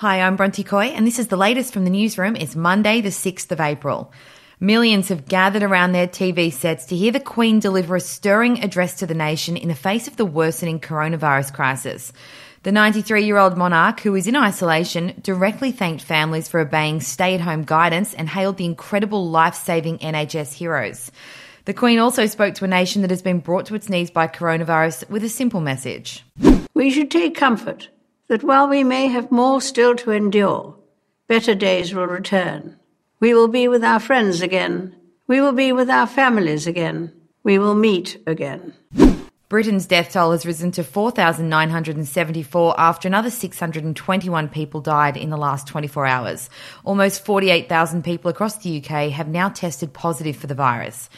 Hi, I'm Bronte Coy, and this is the latest from the newsroom. It's Monday, the 6th of April. Millions have gathered around their TV sets to hear the Queen deliver a stirring address to the nation in the face of the worsening coronavirus crisis. The 93 year old monarch, who is in isolation, directly thanked families for obeying stay at home guidance and hailed the incredible life saving NHS heroes. The Queen also spoke to a nation that has been brought to its knees by coronavirus with a simple message. We should take comfort that while we may have more still to endure, better days will return. We will be with our friends again. We will be with our families again. We will meet again. Britain's death toll has risen to 4,974 after another 621 people died in the last 24 hours. Almost 48,000 people across the UK have now tested positive for the virus.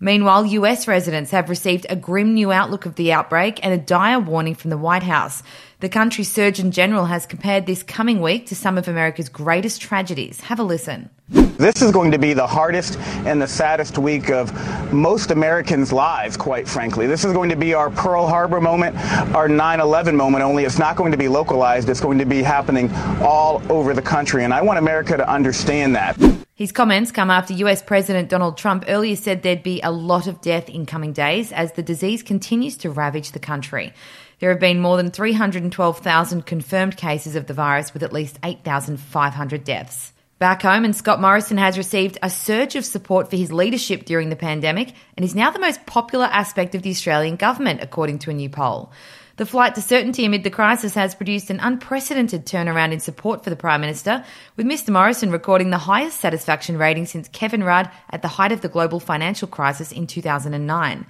Meanwhile, US residents have received a grim new outlook of the outbreak and a dire warning from the White House. The country's Surgeon General has compared this coming week to some of America's greatest tragedies. Have a listen. This is going to be the hardest and the saddest week of most Americans' lives, quite frankly. This is going to be our Pearl Harbor moment, our 9 11 moment, only it's not going to be localized. It's going to be happening all over the country. And I want America to understand that. His comments come after US President Donald Trump earlier said there'd be a lot of death in coming days as the disease continues to ravage the country. There have been more than 312,000 confirmed cases of the virus with at least 8,500 deaths. Back home, and Scott Morrison has received a surge of support for his leadership during the pandemic and is now the most popular aspect of the Australian government, according to a new poll. The flight to certainty amid the crisis has produced an unprecedented turnaround in support for the Prime Minister, with Mr Morrison recording the highest satisfaction rating since Kevin Rudd at the height of the global financial crisis in 2009.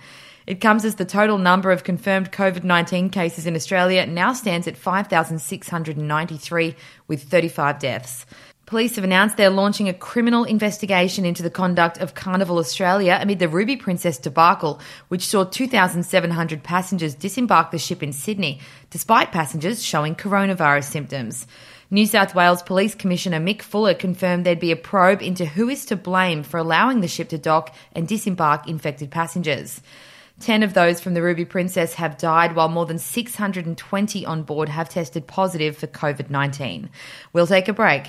It comes as the total number of confirmed COVID 19 cases in Australia now stands at 5,693, with 35 deaths. Police have announced they're launching a criminal investigation into the conduct of Carnival Australia amid the Ruby Princess debacle, which saw 2,700 passengers disembark the ship in Sydney, despite passengers showing coronavirus symptoms. New South Wales Police Commissioner Mick Fuller confirmed there'd be a probe into who is to blame for allowing the ship to dock and disembark infected passengers. Ten of those from the Ruby Princess have died, while more than 620 on board have tested positive for COVID 19. We'll take a break.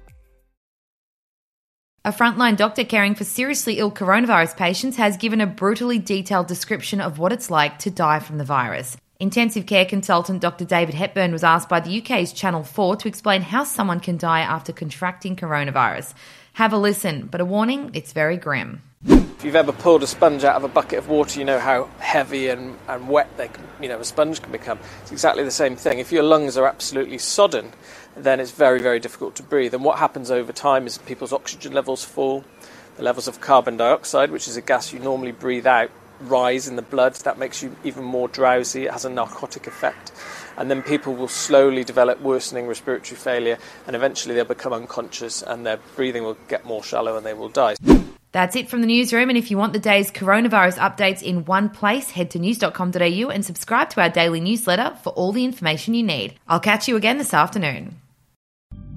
A frontline doctor caring for seriously ill coronavirus patients has given a brutally detailed description of what it's like to die from the virus. Intensive care consultant Dr. David Hepburn was asked by the UK's Channel 4 to explain how someone can die after contracting coronavirus. Have a listen, but a warning it's very grim. If you've ever pulled a sponge out of a bucket of water, you know how heavy and, and wet they can, you know, a sponge can become. It's exactly the same thing. If your lungs are absolutely sodden, then it's very, very difficult to breathe. And what happens over time is people's oxygen levels fall, the levels of carbon dioxide, which is a gas you normally breathe out, rise in the blood. That makes you even more drowsy. It has a narcotic effect. And then people will slowly develop worsening respiratory failure, and eventually they'll become unconscious, and their breathing will get more shallow, and they will die. That's it from the newsroom. And if you want the day's coronavirus updates in one place, head to news.com.au and subscribe to our daily newsletter for all the information you need. I'll catch you again this afternoon.